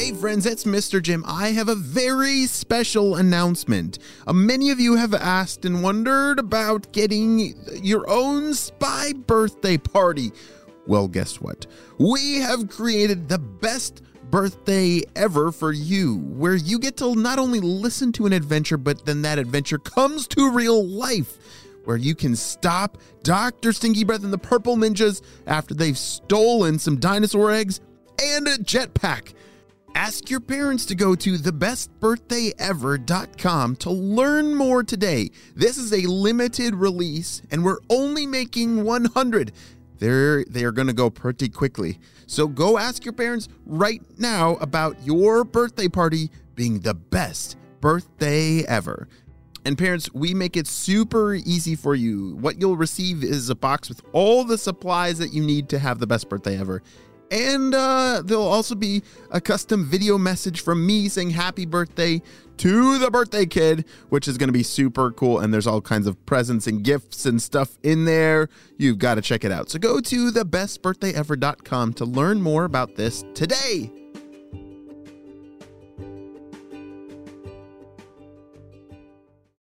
Hey friends, it's Mr. Jim. I have a very special announcement. Uh, many of you have asked and wondered about getting your own spy birthday party. Well, guess what? We have created the best birthday ever for you, where you get to not only listen to an adventure, but then that adventure comes to real life. Where you can stop Dr. Stinky Breath and the Purple Ninjas after they've stolen some dinosaur eggs and a jetpack. Ask your parents to go to thebestbirthdayever.com to learn more today. This is a limited release and we're only making 100. They're they're going to go pretty quickly. So go ask your parents right now about your birthday party being the best birthday ever. And parents, we make it super easy for you. What you'll receive is a box with all the supplies that you need to have the best birthday ever. And uh, there'll also be a custom video message from me saying happy birthday to the birthday kid, which is going to be super cool. And there's all kinds of presents and gifts and stuff in there. You've got to check it out. So go to thebestbirthdayever.com to learn more about this today.